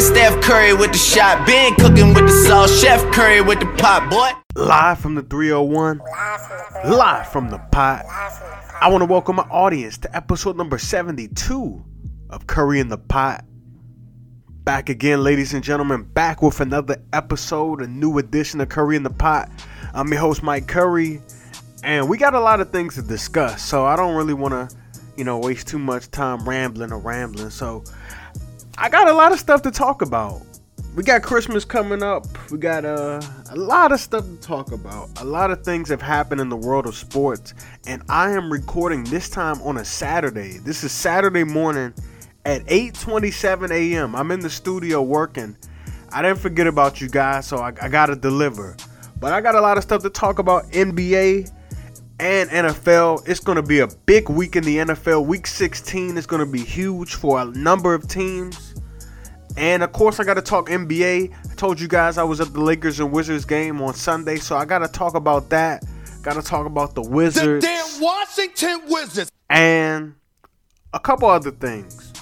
Been Steph Curry with the shot, been cooking with the sauce, Chef Curry with the pot, boy. Live from the 301, live from the pot. I want to welcome my audience to episode number 72 of Curry in the Pot. Back again, ladies and gentlemen, back with another episode, a new edition of Curry in the Pot. I'm your host, Mike Curry, and we got a lot of things to discuss, so I don't really want to, you know, waste too much time rambling or rambling. So I got a lot of stuff to talk about. We got Christmas coming up. We got uh, a lot of stuff to talk about. A lot of things have happened in the world of sports, and I am recording this time on a Saturday. This is Saturday morning at 8:27 a.m. I'm in the studio working. I didn't forget about you guys, so I, I gotta deliver. But I got a lot of stuff to talk about NBA and NFL. It's gonna be a big week in the NFL. Week 16 is gonna be huge for a number of teams. And of course, I got to talk NBA. I told you guys I was at the Lakers and Wizards game on Sunday, so I got to talk about that. Got to talk about the Wizards. The damn Washington Wizards. And a couple other things.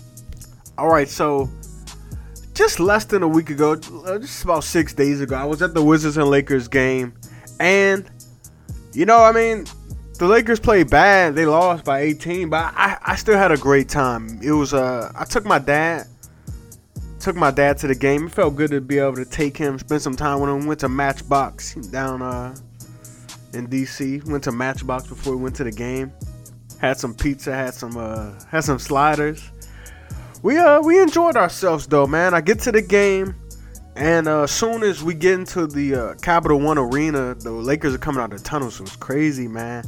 All right, so just less than a week ago, just about six days ago, I was at the Wizards and Lakers game. And, you know, I mean, the Lakers played bad. They lost by 18, but I, I still had a great time. It was, uh, I took my dad took my dad to the game. It felt good to be able to take him, spend some time with him. Went to Matchbox down uh, in DC. Went to Matchbox before we went to the game. Had some pizza, had some uh, had some sliders. We uh we enjoyed ourselves though, man. I get to the game, and uh, as soon as we get into the uh, Capital One Arena, the Lakers are coming out of the tunnel. So it's crazy, man.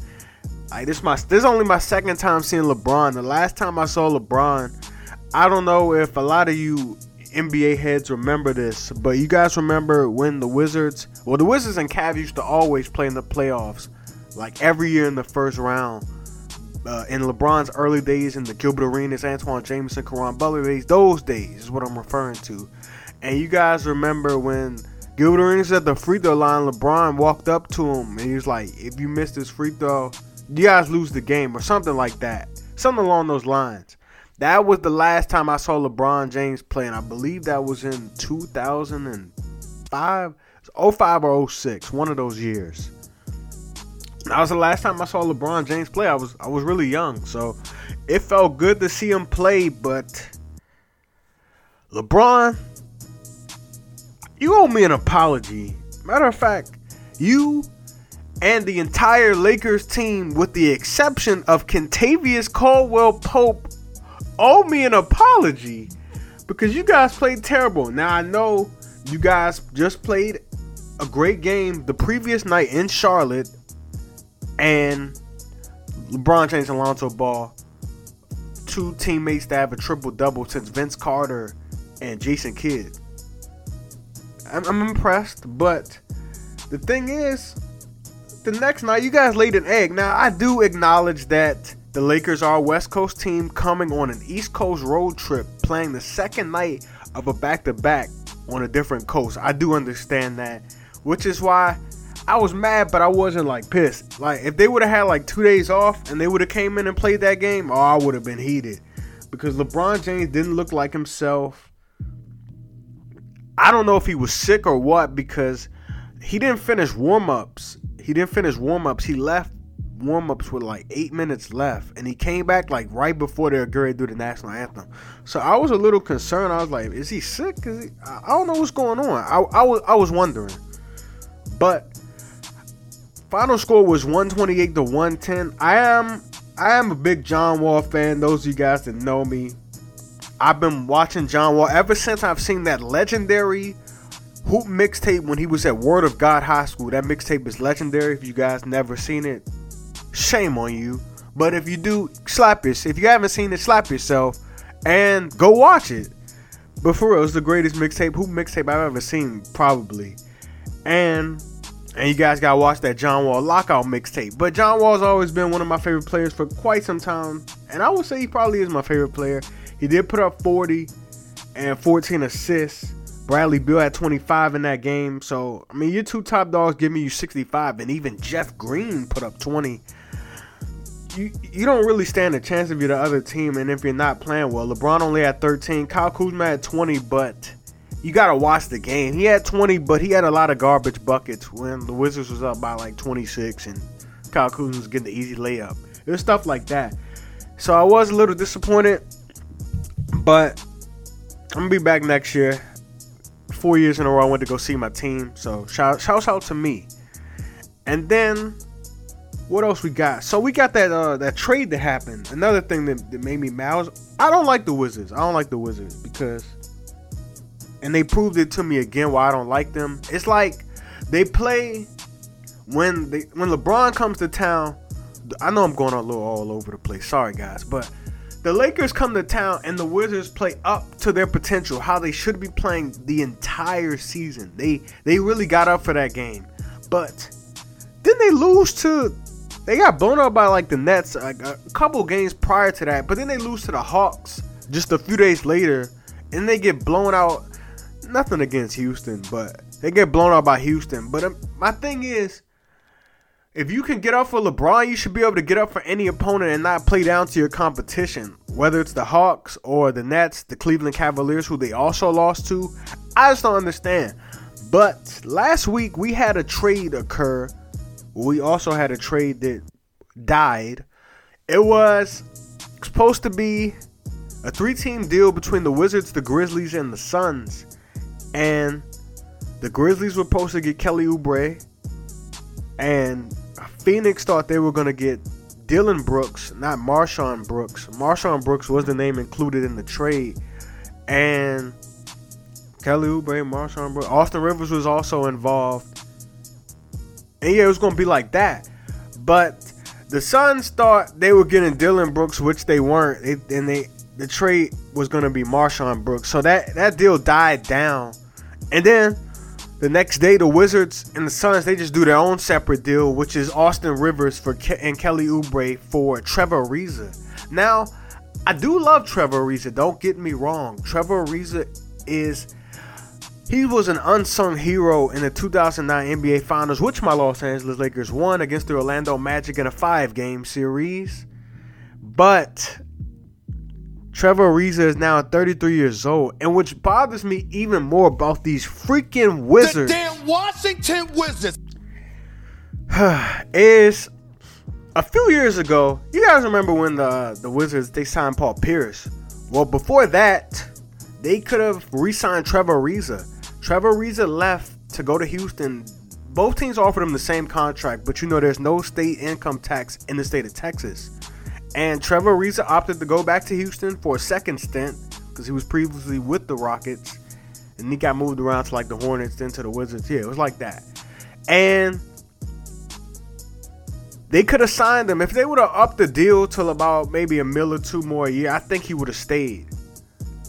Like this my this is only my second time seeing LeBron. The last time I saw LeBron, I don't know if a lot of you NBA heads remember this, but you guys remember when the Wizards, well, the Wizards and Cavs used to always play in the playoffs, like every year in the first round. Uh, in LeBron's early days in the Gilbert Arenas, Antawn Jamison, Caron Butler days, those days is what I'm referring to. And you guys remember when Gilbert Arenas at the free throw line, LeBron walked up to him and he was like, "If you miss this free throw, you guys lose the game," or something like that, something along those lines. That was the last time I saw LeBron James play, and I believe that was in 2005, 05 or 06, one of those years. That was the last time I saw LeBron James play. I was I was really young, so it felt good to see him play. But LeBron, you owe me an apology. Matter of fact, you and the entire Lakers team, with the exception of Kentavious Caldwell Pope, owe me an apology because you guys played terrible. Now I know you guys just played a great game the previous night in Charlotte, and LeBron James and Lonzo Ball, two teammates that have a triple double since Vince Carter and Jason Kidd. I'm, I'm impressed, but the thing is, the next night you guys laid an egg. Now I do acknowledge that the Lakers are a West Coast team coming on an East Coast road trip, playing the second night of a back to back on a different coast. I do understand that, which is why I was mad, but I wasn't like pissed. Like if they would have had like two days off and they would have came in and played that game, oh, I would have been heated because LeBron James didn't look like himself. I don't know if he was sick or what because he didn't finish warm ups. He didn't finish warm ups. He left warm ups with like eight minutes left, and he came back like right before they were going to do the national anthem. So I was a little concerned. I was like, "Is he sick? He? I don't know what's going on." I, I was I was wondering, but final score was 128 to 110. I am I am a big John Wall fan. Those of you guys that know me, I've been watching John Wall ever since I've seen that legendary hoop mixtape when he was at Word of God High School. That mixtape is legendary. If you guys never seen it, shame on you. But if you do, slap yourself. If you haven't seen it, slap yourself and go watch it. But for real, it's the greatest mixtape, who mixtape I've ever seen, probably. And and you guys gotta watch that John Wall lockout mixtape. But John Wall's always been one of my favorite players for quite some time. And I would say he probably is my favorite player. He did put up 40 and 14 assists. Bradley Beal had 25 in that game. So, I mean, your two top dogs giving you 65. And even Jeff Green put up 20 you you don't really stand a chance if you're the other team and if you're not playing well. LeBron only had 13, Kyle Kuzma had 20, but you gotta watch the game. He had 20, but he had a lot of garbage buckets when the Wizards was up by like 26 and Kyle Kuzma was getting the easy layup. It was stuff like that. So I was a little disappointed, but I'm gonna be back next year. Four years in a row, I went to go see my team. So shout shouts out to me. And then what else we got? So we got that uh, that trade that happened. Another thing that, that made me mad was I don't like the Wizards. I don't like the Wizards because and they proved it to me again why I don't like them. It's like they play when they when LeBron comes to town. I know I'm going a little all over the place. Sorry guys, but the Lakers come to town and the Wizards play up to their potential, how they should be playing the entire season. They they really got up for that game. But then they lose to they got blown up by like the Nets like a couple games prior to that, but then they lose to the Hawks just a few days later, and they get blown out. Nothing against Houston, but they get blown out by Houston. But um, my thing is, if you can get up for LeBron, you should be able to get up for any opponent and not play down to your competition. Whether it's the Hawks or the Nets, the Cleveland Cavaliers, who they also lost to, I just don't understand. But last week we had a trade occur we also had a trade that died. It was supposed to be a three team deal between the Wizards, the Grizzlies, and the Suns. And the Grizzlies were supposed to get Kelly Oubre. And Phoenix thought they were going to get Dillon Brooks, not MarShon Brooks. MarShon Brooks was the name included in the trade. And Kelly Oubre, MarShon Brooks. Austin Rivers was also involved. And yeah, it was gonna be like that. But the Suns thought they were getting Dillon Brooks, which they weren't. It, and they the trade was gonna be MarShon Brooks. So that that deal died down. And then the next day, the Wizards and the Suns they just do their own separate deal, which is Austin Rivers for Ke- and Kelly Oubre for Trevor Ariza. Now, I do love Trevor Ariza. Don't get me wrong. Trevor Ariza is he was an unsung hero in the 2009 NBA Finals, which my Los Angeles Lakers won against the Orlando Magic in a five game series. But Trevor Ariza is now 33 years old, and which bothers me even more about these freaking Wizards. The damn Washington Wizards. is a few years ago, you guys remember when the the Wizards they signed Paul Pierce? Well, before that, they could have re-signed Trevor Ariza. Trevor Ariza left to go to Houston. Both teams offered him the same contract, but you know there's no state income tax in the state of Texas. And Trevor Ariza opted to go back to Houston for a second stint because he was previously with the Rockets, and he got moved around to like the Hornets, then to the Wizards. Yeah, it was like that. And they could have signed him if they would have upped the deal till about maybe a mil or two more a year. I think he would have stayed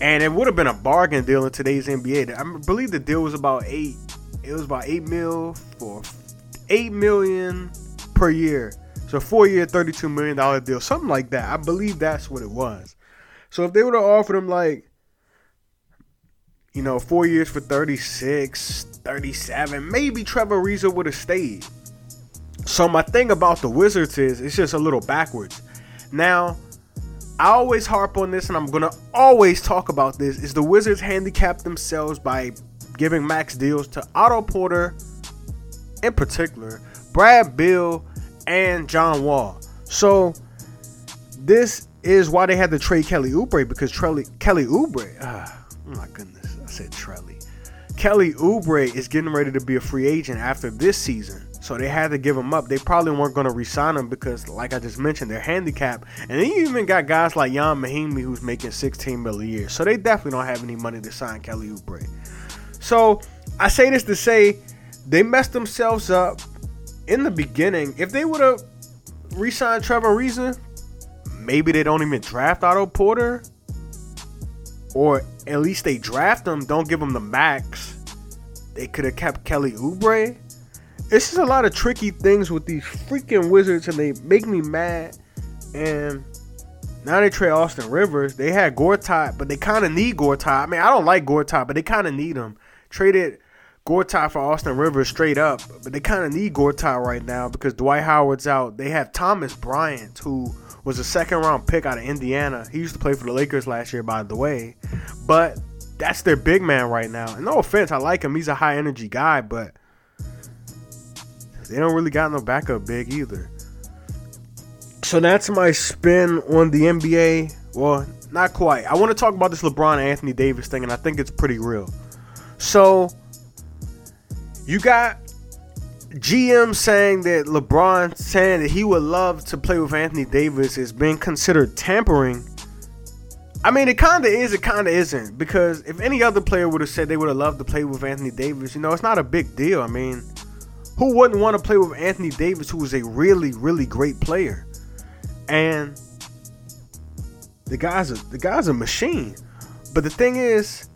and it would have been a bargain deal in today's NBA. I believe the deal was about eight. It was about eight mil for eight million per year. So four year, thirty-two million dollar deal, something like that. I believe that's what it was. So if they would have offered him like, you know, four years for 36, 37, maybe Trevor Ariza would have stayed. So my thing about the Wizards is it's just a little backwards. Now I always harp on this and I'm to always talk about this is the Wizards handicap themselves by giving max deals to Otto Porter in particular, Brad Beal and John Wall. So this is why they had to trade Kelly Oubre because Trelly, Kelly Oubre, ah, oh my goodness, I said Trelly. Kelly Oubre is getting ready to be a free agent after this season. So they had to give him up. They probably weren't going to resign him because, like I just mentioned, they're handicapped. And then you even got guys like Ian Mahinmi who's making 16 mil a year. So they definitely don't have any money to sign Kelly Oubre. So I say this to say they messed themselves up in the beginning. If they would have re-signed Trevor Ariza, maybe they don't even draft Otto Porter, or at least they draft him, don't give him the max. They could have kept Kelly Oubre it's just a lot of tricky things with these freaking Wizards, and they make me mad. And now they trade Austin Rivers. They had Gortat, but they kind of need Gortat. I mean, I don't like Gortat, but they kind of need him. Traded Gortat for Austin Rivers straight up, but they kind of need Gortat right now because Dwight Howard's out. They have Thomas Bryant, who was a second round pick out of Indiana. He used to play for the Lakers last year, by the way. But that's their big man right now. And no offense, I like him. He's a high energy guy, but they don't really got no backup big either. So that's my spin on the NBA. Well, not quite. I want to talk about this LeBron Anthony Davis thing, and I think it's pretty real. So you got GM saying that LeBron saying that he would love to play with Anthony Davis is being considered tampering. I mean, it kind of is, it kind of isn't. Because if any other player would have said they would have loved to play with Anthony Davis, you know, it's not a big deal. I mean, who wouldn't want to play with Anthony Davis, who is a really, really great player? And the guy's a, the guy's a machine. But the thing is,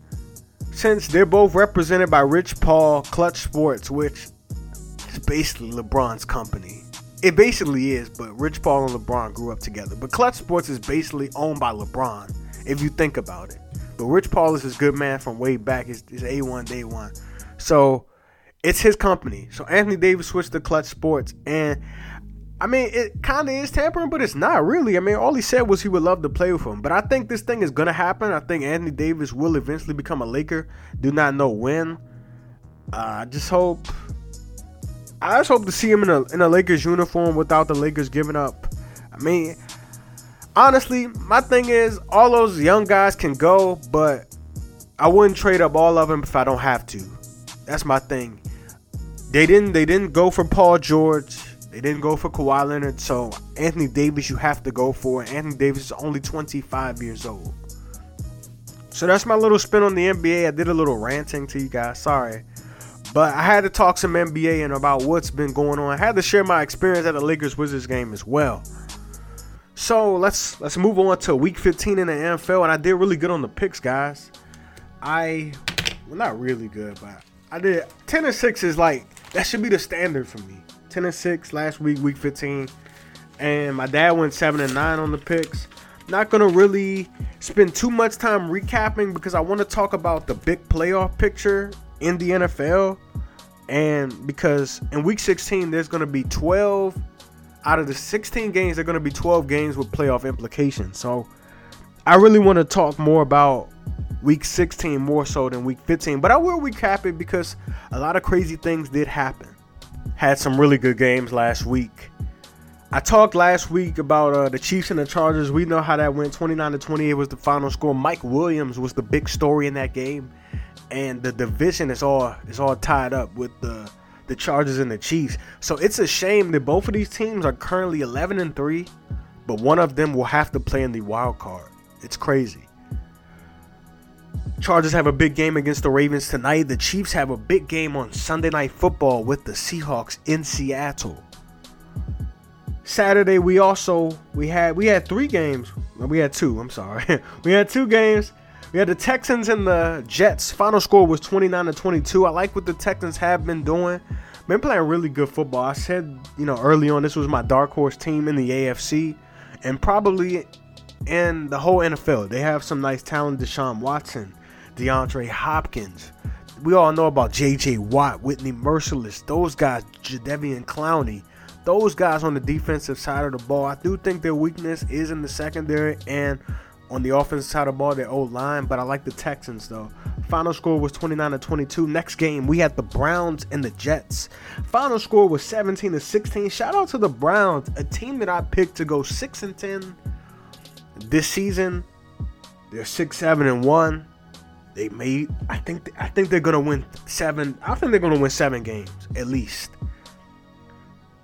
since they're both represented by Rich Paul, Clutch Sports, which is basically LeBron's company. It basically is, but Rich Paul and LeBron grew up together. But Clutch Sports is basically owned by LeBron, if you think about it. But Rich Paul is his good man from way back. He's A1 day one. So it's his company. So Anthony Davis switched to Clutch Sports. And I mean, it kind of is tampering, but it's not really. I mean, all he said was he would love to play with him. But I think this thing is to happen. I think Anthony Davis will eventually become a Laker. Do not know when. Uh, I just hope. I just hope to see him in a in a Lakers uniform without the Lakers giving up. I mean, honestly, my thing is all those young guys can go, but I wouldn't trade up all of them if I don't have to. That's my thing. They didn't. They didn't go for Paul George. They didn't go for Kawhi Leonard, so Anthony Davis you have to go for. Anthony Davis is only 25 years old. So that's my little spin on the NBA. I did a little ranting to you guys. Sorry. But I had to talk some NBA and about what's been going on. I had to share my experience at the Lakers Wizards game as well. So let's let's move on to week 15 in the NFL. And I did really good on the picks, guys. I well not really good, but I did 10 and 6 is like that should be the standard for me. 10 and 6 last week, week 15. And my dad went 7 and 9 on the picks. Not gonna really spend too much time recapping because I want to talk about the big playoff picture in the NFL. And because in week 16, there's gonna be 12 out of the 16 games, there are gonna be 12 games with playoff implications. So I really want to talk more about week 16 more so than week 15. But I will recap it because a lot of crazy things did happen had some really good games last week. I talked last week about uh, the Chiefs and the Chargers. We know how that went. 29 to 28 was the final score. Mike Williams was the big story in that game, and the division is all is all tied up with the the Chargers and the Chiefs. So it's a shame that both of these teams are currently 11 and three, but one of them will have to play in the wild card. It's crazy. Chargers have a big game against the Ravens tonight. The Chiefs have a big game on Sunday Night Football with the Seahawks in Seattle. Saturday we also we had we had three games. We had two. I'm sorry. we had two games. We had the Texans and the Jets. Final score was 29 to 22. I like what the Texans have been doing. Been playing really good football. I said, you know, early on this was my dark horse team in the AFC and probably in the whole NFL. They have some nice talent. Deshaun Watson, DeAndre Hopkins. We all know about J.J. Watt, Whitney Mercilus, those guys, Jadeveon Clowney, those guys on the defensive side of the ball. I do think their weakness is in the secondary and on the offensive side of the ball, their old line. But I like the Texans though. Final score was 29 to 22. Next game, we had the Browns and the Jets. Final score was 17 to 16. Shout out to the Browns, a team that I picked to go 6 and 10 this season. They're 6 7 and 1 they made. I think. I think they're gonna win seven. I think they're gonna win seven games at least.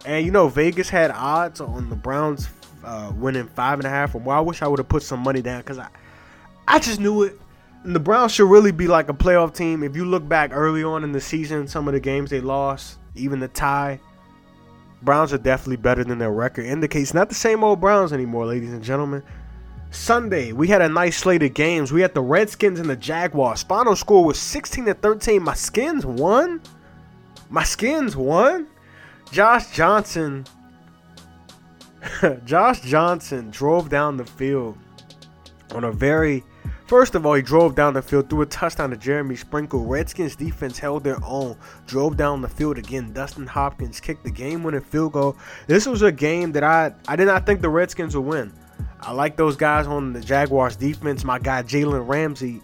And you know, Vegas had odds on the Browns uh, winning five and a half. Well, I wish I would have put some money down because I, I just knew it. And the Browns should really be like a playoff team. If you look back early on in the season, some of the games they lost, even the tie, Browns are definitely better than their record indicates. Not the same old Browns anymore, ladies and gentlemen. Sunday, we had a nice slate of games. We had the Redskins and the Jaguars. Final score was 16 to 13. My Skins won. My Skins won. Josh Johnson. Josh Johnson drove down the field on a very First of all, he drove down the field, threw a touchdown to Jeremy Sprinkle. Redskins defense held their own, drove down the field again. Dustin Hopkins kicked the game-winning field goal. This was a game that I I did not think the Redskins would win. I like those guys on the Jaguars defense. My guy Jalen Ramsey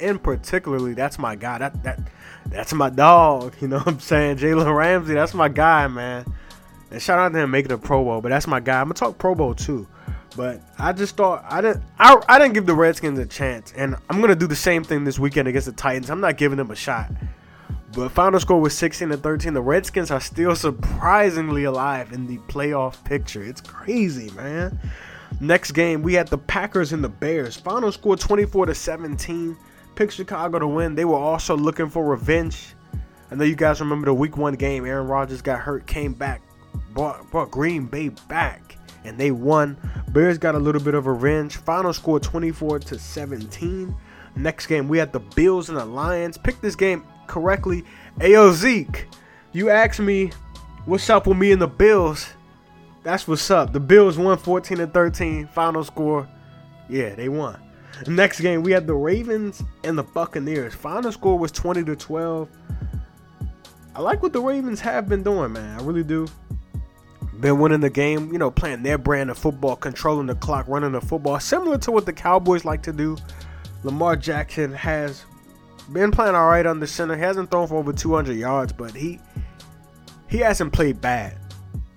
in particularly, that's my guy. That that that's my dog. You know what I'm saying? Jalen Ramsey, that's my guy, man. And shout out to him making a Pro Bowl, but that's my guy. I'm gonna talk Pro Bowl too. But I just thought I didn't I, I didn't give the Redskins a chance, and I'm gonna do the same thing this weekend against the Titans. I'm not giving them a shot. But final score was 16 to 13. The Redskins are still surprisingly alive in the playoff picture. It's crazy, man. Next game, we had the Packers and the Bears. Final score 24 to 17. Pick Chicago to win. They were also looking for revenge. I know you guys remember the week one game. Aaron Rodgers got hurt, came back, brought, brought Green Bay back, and they won. Bears got a little bit of revenge. Final score 24 to 17. Next game, we had the Bills and the Lions. Pick this game correctly. Ayo Zeke, you asked me what's up with me and the Bills. That's what's up. The Bills won 14 to 13. Final score. Yeah, they won. Next game, we had the Ravens and the Buccaneers. Final score was 20 to 12. I like what the Ravens have been doing, man. I really do. Been winning the game, you know, playing their brand of football, controlling the clock, running the football, similar to what the Cowboys like to do. Lamar Jackson has been playing all right on the center. He hasn't thrown for over 200 yards, but he he hasn't played bad.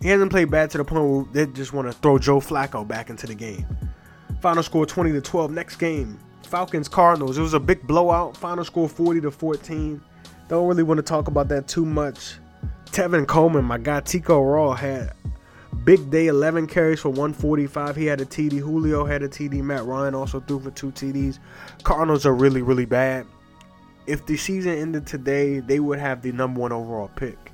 He hasn't played bad to the point where they just want to throw Joe Flacco back into the game. Final score 20 to 12. Next game, Falcons Cardinals. It was a big blowout. Final score 40 to 14. Don't really want to talk about that too much. Tevin Coleman, my guy Tico Raw had big day 11 carries for 145. He had a TD. Julio had a TD. Matt Ryan also threw for two TDs. Cardinals are really, really bad. If the season ended today, they would have the number one overall pick.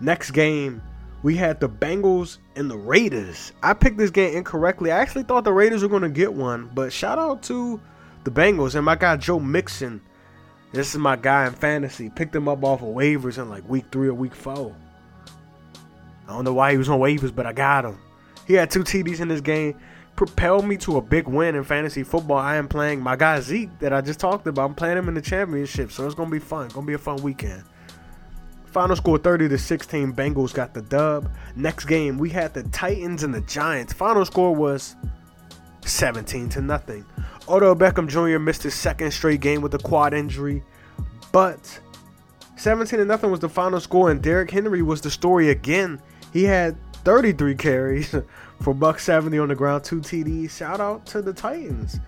Next game, we had the Bengals and the Raiders. I picked this game incorrectly. I actually thought the Raiders were going to get one, but shout out to the Bengals and my guy Joe Mixon. This is my guy in fantasy. Picked him up off of waivers in like week three or week four. I don't know why he was on waivers, but I got him. He had two TDs in this game. Propelled me to a big win in fantasy football. I am playing my guy Zeke that I just talked about. I'm playing him in the championship, so it's gonna be fun. Gonna be a fun weekend. Final score 30 to 16. Bengals got the dub. Next game, we had the Titans and the Giants. Final score was 17 to nothing. Odell Beckham Jr. missed his second straight game with a quad injury, but 17 to nothing was the final score, and Derrick Henry was the story again. He had 33 carries for buck 70 on the ground, two TDs. Shout out to the Titans.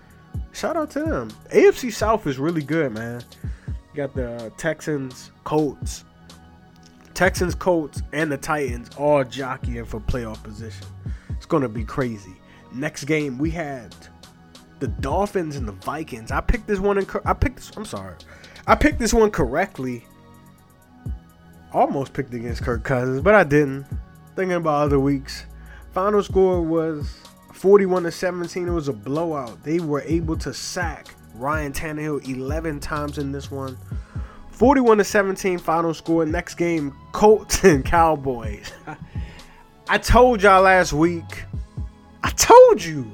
Shout out to them. AFC South is really good, man. You got the uh, Texans, Colts, Texans, Colts, and the Titans all jockeying for playoff position. It's going to be crazy. Next game, we had the Dolphins and the Vikings. I picked this one. In, I picked this. I'm sorry. I picked this one correctly. Almost picked against Kirk Cousins, but I didn't. Thinking about other weeks. Final score was 41 to 17. It was a blowout. They were able to sack Ryan Tannehill 11 times in this one. 41 to 17 final score. Next game, Colts and Cowboys. I told y'all last week. I told you.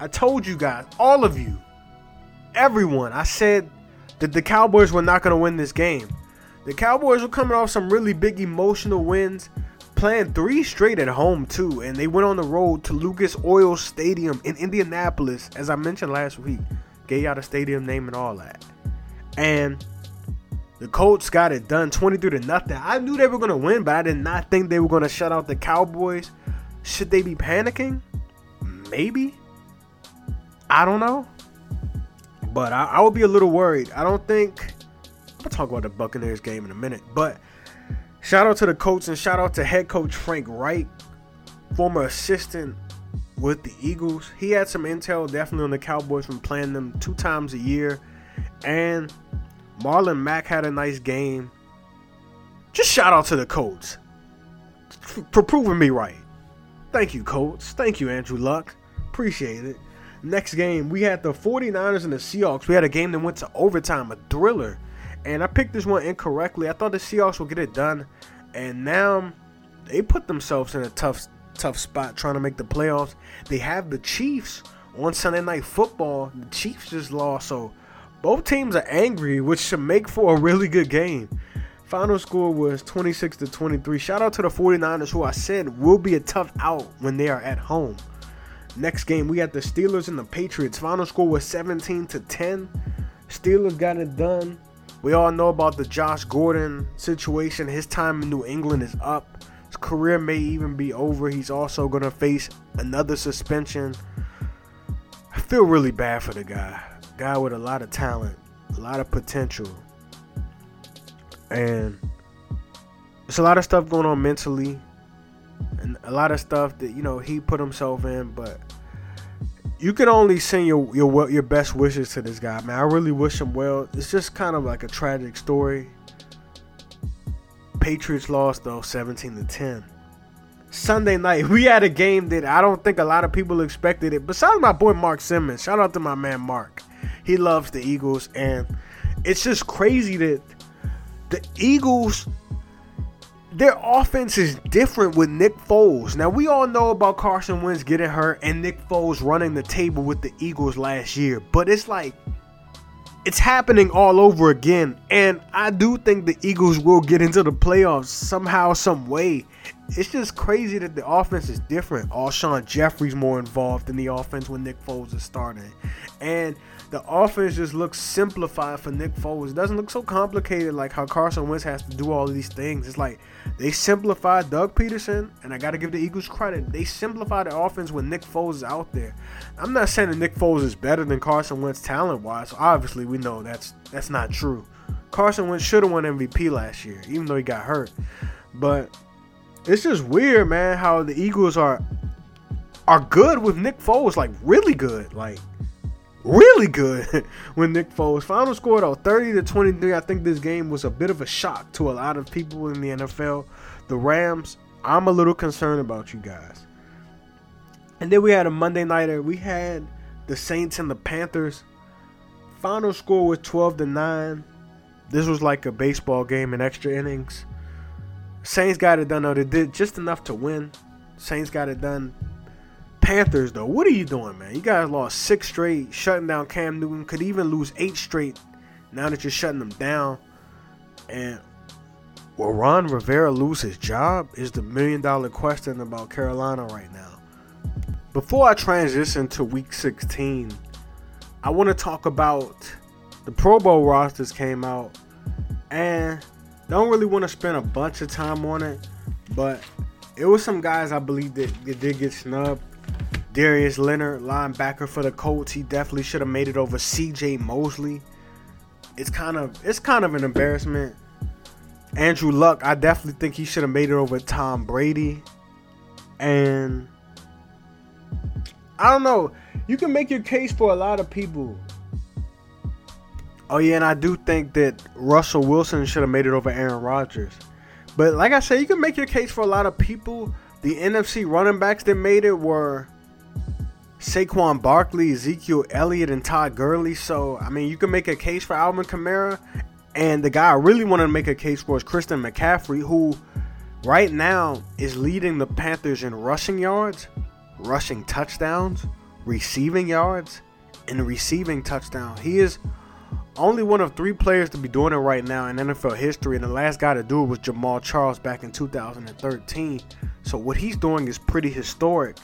I told you guys, all of you, everyone. I said that the Cowboys were not going to win this game. The Cowboys were coming off some really big emotional wins, playing three straight at home too, and they went on the road to Lucas Oil Stadium in Indianapolis, as I mentioned last week. Y'all the stadium name and all that. And the Colts got it done 23 to nothing. I knew they were going to win, but I did not think they were going to shut out the Cowboys. Should they be panicking? Maybe. I don't know. But I, I would be a little worried. I don't think. I'll talk about the Buccaneers game in a minute. But shout out to the Colts and shout out to head coach Frank Reich, former assistant with the Eagles. He had some intel definitely on the Cowboys from playing them two times a year. And Marlon Mack had a nice game. Just shout out to the Colts for proving me right. Thank you, Colts. Thank you, Andrew Luck. Appreciate it. Next game, we had the 49ers and the Seahawks. We had a game that went to overtime, a thriller. And I picked this one incorrectly. I thought the Seahawks would get it done. And now they put themselves in a tough tough spot trying to make the playoffs. They have the Chiefs on Sunday night football. The Chiefs just lost, so both teams are angry, which should make for a really good game. Final score was 26 to 23. Shout out to the 49ers, who I said will be a tough out when they are at home. Next game, we got the Steelers and the Patriots. Final score was 17 to 10. Steelers got it done. We all know about the Josh Gordon situation. His time in New England is up. His career may even be over. He's also going to face another suspension. I feel really bad for the guy. Guy with a lot of talent, a lot of potential. And there's a lot of stuff going on mentally and a lot of stuff that you know he put himself in, but you can only send your your your best wishes to this guy, man. I really wish him well. It's just kind of like a tragic story. Patriots lost though, 17 to 10. Sunday night, we had a game that I don't think a lot of people expected it. Besides my boy Mark Simmons, shout out to my man Mark. He loves the Eagles, and it's just crazy that the Eagles their offense is different with Nick Foles. Now we all know about Carson Wentz getting hurt and Nick Foles running the table with the Eagles last year, but it's like it's happening all over again. And I do think the Eagles will get into the playoffs somehow, some way. It's just crazy that the offense is different. Alshon Jeffery's more involved in the offense when Nick Foles is starting. And the offense just looks simplified for Nick Foles. It doesn't look so complicated like how Carson Wentz has to do all these things. It's like they simplified Doug Pederson, and I got to give the Eagles credit. They simplified the offense when Nick Foles is out there. I'm not saying that Nick Foles is better than Carson Wentz talent wise. Obviously, we know that's that's not true. Carson Wentz should have won MVP last year, even though he got hurt. But it's just weird, man, how the Eagles are are good with Nick Foles, like really good. Like really good when Nick Foles. Final score though, 30 to 23. I think this game was a bit of a shock to a lot of people in the NFL. The Rams, I'm a little concerned about you guys. And then we had a Monday nighter. We had the Saints and the Panthers. Final score was 12 to 9. This was like a baseball game in extra innings. Saints got it done though. They did just enough to win. Saints got it done Panthers, though, what are you doing, man? You guys lost six straight, shutting down Cam Newton. Could even lose eight straight now that you're shutting them down. And will Ron Rivera lose his job? Is the million dollar question about Carolina right now. Before I transition to week 16, I want to talk about the Pro Bowl rosters came out. And don't really want to spend a bunch of time on it, but it was some guys I believe that, that did get snubbed. Darius Leonard, linebacker for the Colts, he definitely should have made it over C.J. Mosley. It's kind of it's kind of an embarrassment. Andrew Luck, I definitely think he should have made it over Tom Brady. And I don't know. You can make your case for a lot of people. Oh yeah, and I do think that Russell Wilson should have made it over Aaron Rodgers. But like I said, you can make your case for a lot of people. The NFC running backs that made it were Saquon Barkley, Ezekiel Elliott, and Todd Gurley. So, I mean, you can make a case for Alvin Kamara. And the guy I really want to make a case for is Christian McCaffrey, who right now is leading the Panthers in rushing yards, rushing touchdowns, receiving yards, and receiving touchdowns. He is only one of three players to be doing it right now in NFL history, and the last guy to do it was Jamaal Charles back in 2013. So what he's doing is pretty historic.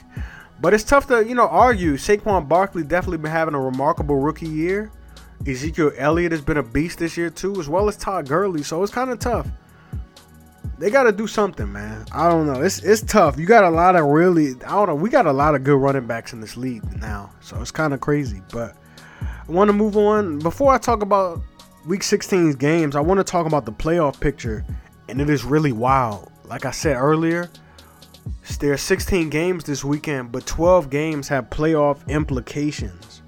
But it's tough to, you know, argue. Saquon Barkley definitely been having a remarkable rookie year. Ezekiel Elliott has been a beast this year too, as well as Todd Gurley. So it's kind of tough. They got to do something, man. I don't know. It's it's tough. You got a lot of really. I don't know. We got a lot of good running backs in this league now, so it's kind of crazy. But I want to move on. Before I talk about Week 16's games, I want to talk about the playoff picture, and it is really wild. Like I said earlier, there are 16 games this weekend, but 12 games have playoff implications.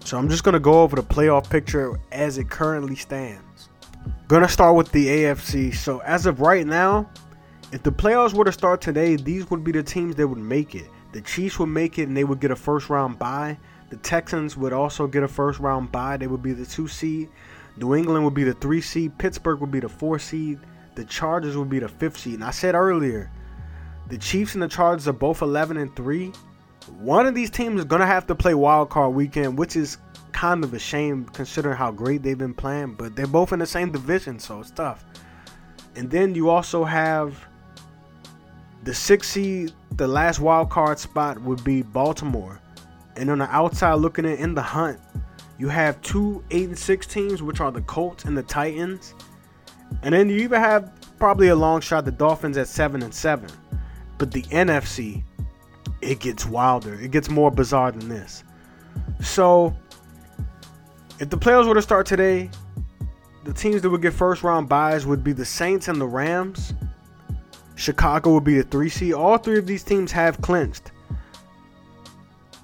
So I'm just going to go over the playoff picture as it currently stands. Gonna start with the AFC. So as of right now, if the playoffs were to start today, these would be the teams that would make it. The Chiefs would make it and they would get a first round bye. The Texans would also get a first round bye. They would be the two seed. New England would be the three seed. Pittsburgh would be the four seed. The Chargers would be the fifth seed. And I said earlier, the Chiefs and the Chargers are both 11 and 3. One of these teams is going to have to play wild card weekend, which is kind of a shame considering how great they've been playing, but they're both in the same division, so it's tough. And then you also have the six seed, the last wild card spot would be Baltimore. And on the outside looking in, in the hunt, You have two eight and six teams, which are the Colts and the Titans, and then you even have probably a long shot the Dolphins at seven and seven. But the NFC, it gets wilder. It gets more bizarre than this. So, if the playoffs were to start today, the teams that would get first round buys would be the Saints and the Rams. Chicago would be the three seed. All three of these teams have clinched.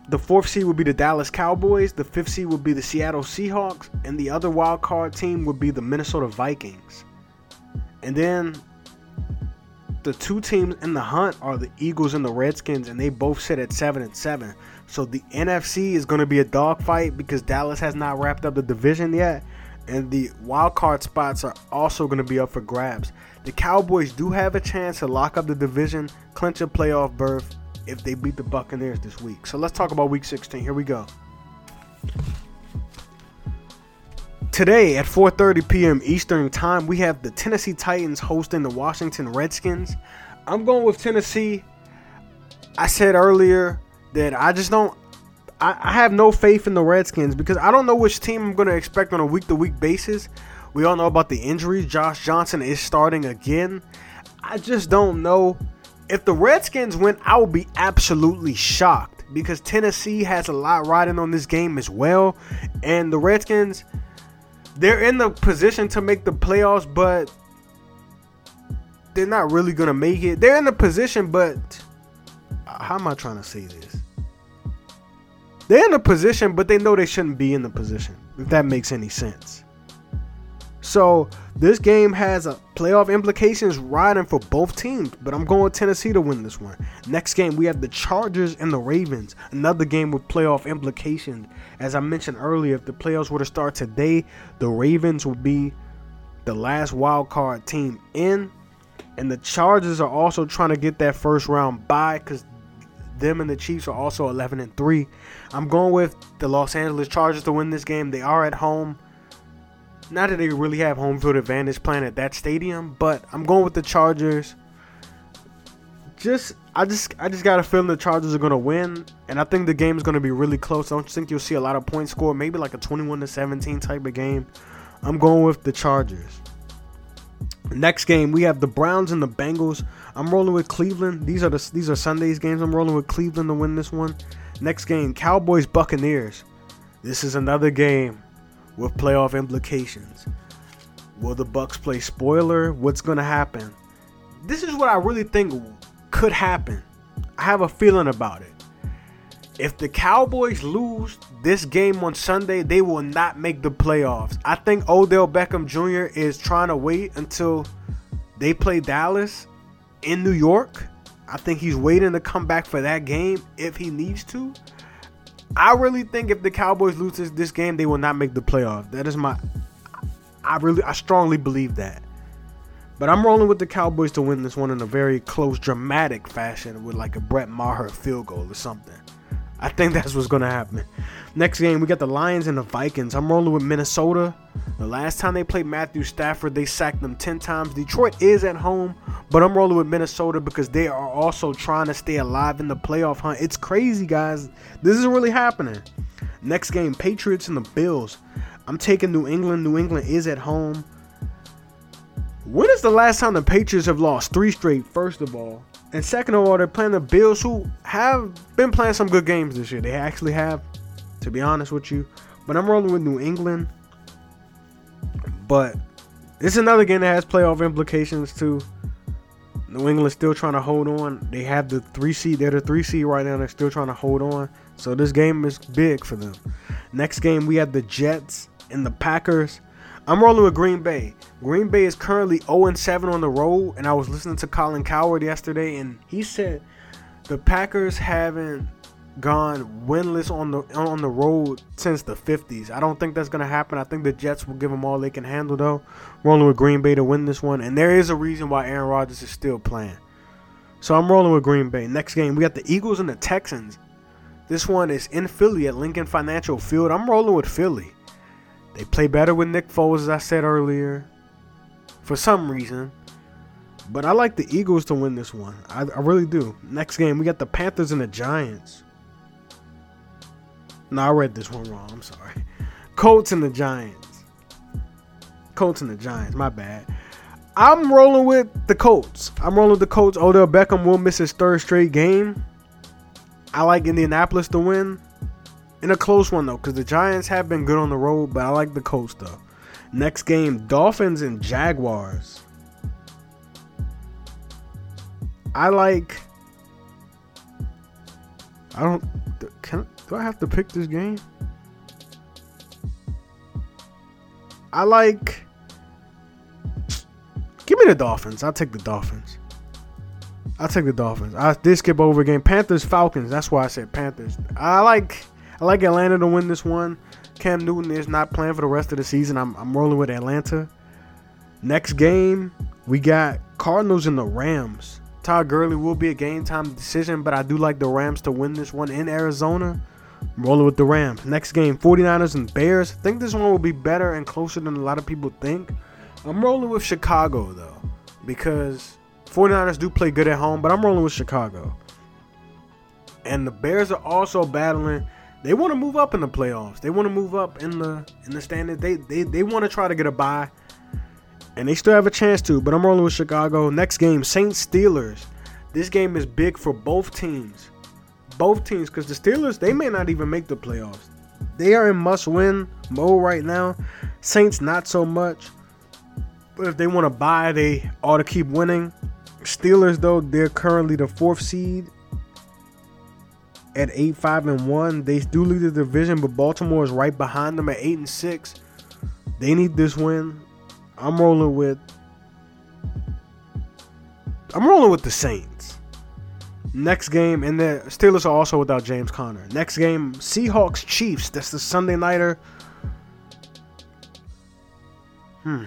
The fourth seed would be the Dallas Cowboys. The fifth seed would be the Seattle Seahawks. And the other wild card team would be the Minnesota Vikings. And then the two teams in the hunt are the Eagles and the Redskins, and they both sit at seven and seven. So the NFC is going to be a dogfight because Dallas has not wrapped up the division yet, and the wild card spots are also going to be up for grabs. The Cowboys do have a chance to lock up the division, clinch a playoff berth, if they beat the Buccaneers this week. So let's talk about week 16. Here we go. Today at 4:30 p.m. Eastern Time, we have the Tennessee Titans hosting the Washington Redskins. I'm going with Tennessee. I said earlier that I just don't I, I have no faith in the Redskins because I don't know which team I'm going to expect on a week to week basis. We all know about the injuries. Josh Johnson is starting again. I just don't know if the Redskins win, I will be absolutely shocked because Tennessee has a lot riding on this game as well. And the Redskins, they're in the position to make the playoffs, but they're not really to make it. They're in the position, but how am I trying to say this? They're in a position, but they know they shouldn't be in the position, if that makes any sense. So this game has a playoff implications riding for both teams, but I'm going with Tennessee to win this one. Next game we have the Chargers and the Ravens, another game with playoff implications. As I mentioned earlier, if the playoffs were to start today, the Ravens would be the last wild card team in, and the Chargers are also trying to get that first round bye because them and the Chiefs are also 11 and three. I'm going with the Los Angeles Chargers to win this game. They are at home. Not that they really have home field advantage playing at that stadium, but I'm going with the Chargers. Just I just I just got a feeling the Chargers are gonna win, and I think the game is gonna be really close. I don't think you'll see a lot of points scored, maybe like a 21 to 17 type of game. I'm going with the Chargers. Next game we have the Browns and the Bengals. I'm rolling with Cleveland. These are the these are Sunday's games. I'm rolling with Cleveland to win this one. Next game, Cowboys Buccaneers. This is another game with playoff implications. Will the Bucks play spoiler? What's going to happen? This is what I really think could happen. I have a feeling about it. If the Cowboys lose this game on Sunday, they will not make the playoffs. I think Odell Beckham Jr. is trying to wait until they play Dallas in New York. I think he's waiting to come back for that game if he needs to. I really think if the Cowboys lose this, this game, they will not make the playoffs. That is my. I really, I strongly believe that. But I'm rolling with the Cowboys to win this one in a very close, dramatic fashion with like a Brett Maher field goal or something. I think that's what's going to happen. Next game, we got the Lions and the Vikings. I'm rolling with Minnesota. The last time they played Matthew Stafford, they sacked them 10 times. Detroit is at home, but I'm rolling with Minnesota because they are also trying to stay alive in the playoff hunt. It's crazy, guys. This is really happening. Next game, Patriots and the Bills. I'm taking New England. New England is at home. When is the last time the Patriots have lost three straight, first of all? And second of all, they're playing the Bills, who have been playing some good games this year. They actually have, to be honest with you. But I'm rolling with New England. But it's another game that has playoff implications too. New England's still trying to hold on. They have the three seed. They're the three seed right now. They're still trying to hold on. So this game is big for them. Next game we have the Jets and the Packers. I'm rolling with Green Bay. Green Bay is currently 0 7 on the road, and I was listening to Colin Cowherd yesterday, and he said the Packers haven't gone winless on the on the road since the 50s. I don't think that's gonna happen. I think the Jets will give them all they can handle though. Rolling with Green Bay to win this one, and there is a reason why Aaron Rodgers is still playing. So I'm rolling with Green Bay. Next game, we got the Eagles and the Texans. This one is in Philly at Lincoln Financial Field. I'm rolling with Philly. They play better with Nick Foles, as I said earlier, for some reason. But I like the Eagles to win this one. I, I really do. Next game, we got the Panthers and the Giants. No, I read this one wrong. I'm sorry. Colts and the Giants. Colts and the Giants. My bad. I'm rolling with the Colts. I'm rolling with the Colts. Odell Beckham will miss his third straight game. I like Indianapolis to win. In a close one though, because the Giants have been good on the road, but I like the Colts though. Next game, Dolphins and Jaguars. I like. I don't. Can do I have to pick this game? I like. Give me the Dolphins. I'll take the Dolphins. I'll take the Dolphins. I did skip over game. Panthers Falcons. That's why I said Panthers. I like I like Atlanta to win this one. Cam Newton is not playing for the rest of the season. I'm, I'm rolling with Atlanta. Next game, we got Cardinals and the Rams. Todd Gurley will be a game time decision, but I do like the Rams to win this one in Arizona. I'm rolling with the Rams. Next game, 49ers and Bears. I think this one will be better and closer than a lot of people think. I'm rolling with Chicago, though, because 49ers do play good at home, but I'm rolling with Chicago. And the Bears are also battling. They want to move up in the playoffs. They want to move up in the in the standings. They they, they want to try to get a bye. And they still have a chance to, but I'm rolling with Chicago. Next game, Saints Steelers. This game is big for both teams. Both teams, because the Steelers, they may not even make the playoffs. They are in must win mode right now. Saints, not so much. But if they want to bye, they ought to keep winning. Steelers, though, they're currently the fourth seed at 8 5 and 1. They do lead the division, but Baltimore is right behind them at 8 and 6. They need this win. I'm rolling with I'm rolling with the Saints. Next game, and the Steelers are also without James Conner. Next game, Seahawks Chiefs. That's the Sunday nighter. Hmm.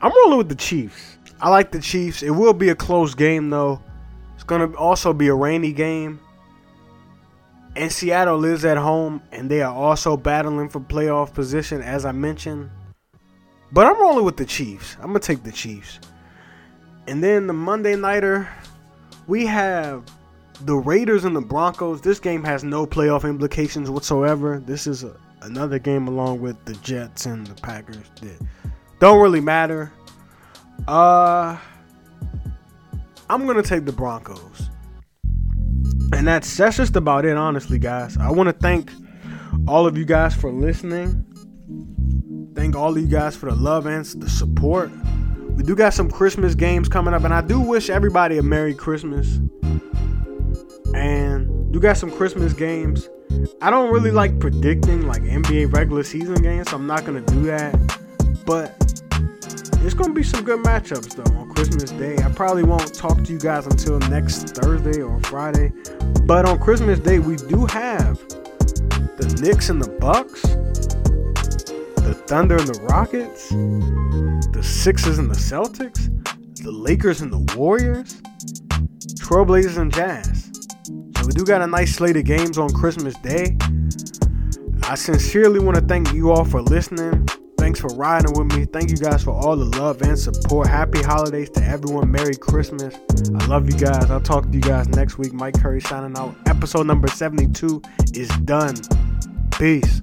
I'm rolling with the Chiefs. I like the Chiefs. It will be a close game though. It's gonna also be a rainy game. And Seattle lives at home, and they are also battling for playoff position, as I mentioned. But I'm rolling with the Chiefs. I'm gonna take the Chiefs. And then the Monday nighter, we have the Raiders and the Broncos. This game has no playoff implications whatsoever. This is a, another game along with the Jets and the Packers that don't really matter. Uh I'm gonna take the Broncos. And that's that's just about it, honestly, guys. I want to thank all of you guys for listening. Thank all of you guys for the love and the support. We do got some Christmas games coming up, and I do wish everybody a Merry Christmas. And do got some Christmas games. I don't really like predicting like NBA regular season games, so I'm not gonna do that. But it's gonna be some good matchups though on Christmas Day. I probably won't talk to you guys until next Thursday or Friday. But on Christmas Day, we do have the Knicks and the Bucks, the Thunder and the Rockets, the Sixers and the Celtics, the Lakers and the Warriors, Trailblazers and Jazz. So we do got a nice slate of games on Christmas Day. I sincerely want to thank you all for listening. Thanks for riding with me. Thank you guys for all the love and support. Happy holidays to everyone. Merry Christmas. I love you guys. I'll talk to you guys next week. Mike Curry signing out. Episode number 72 is done. Peace.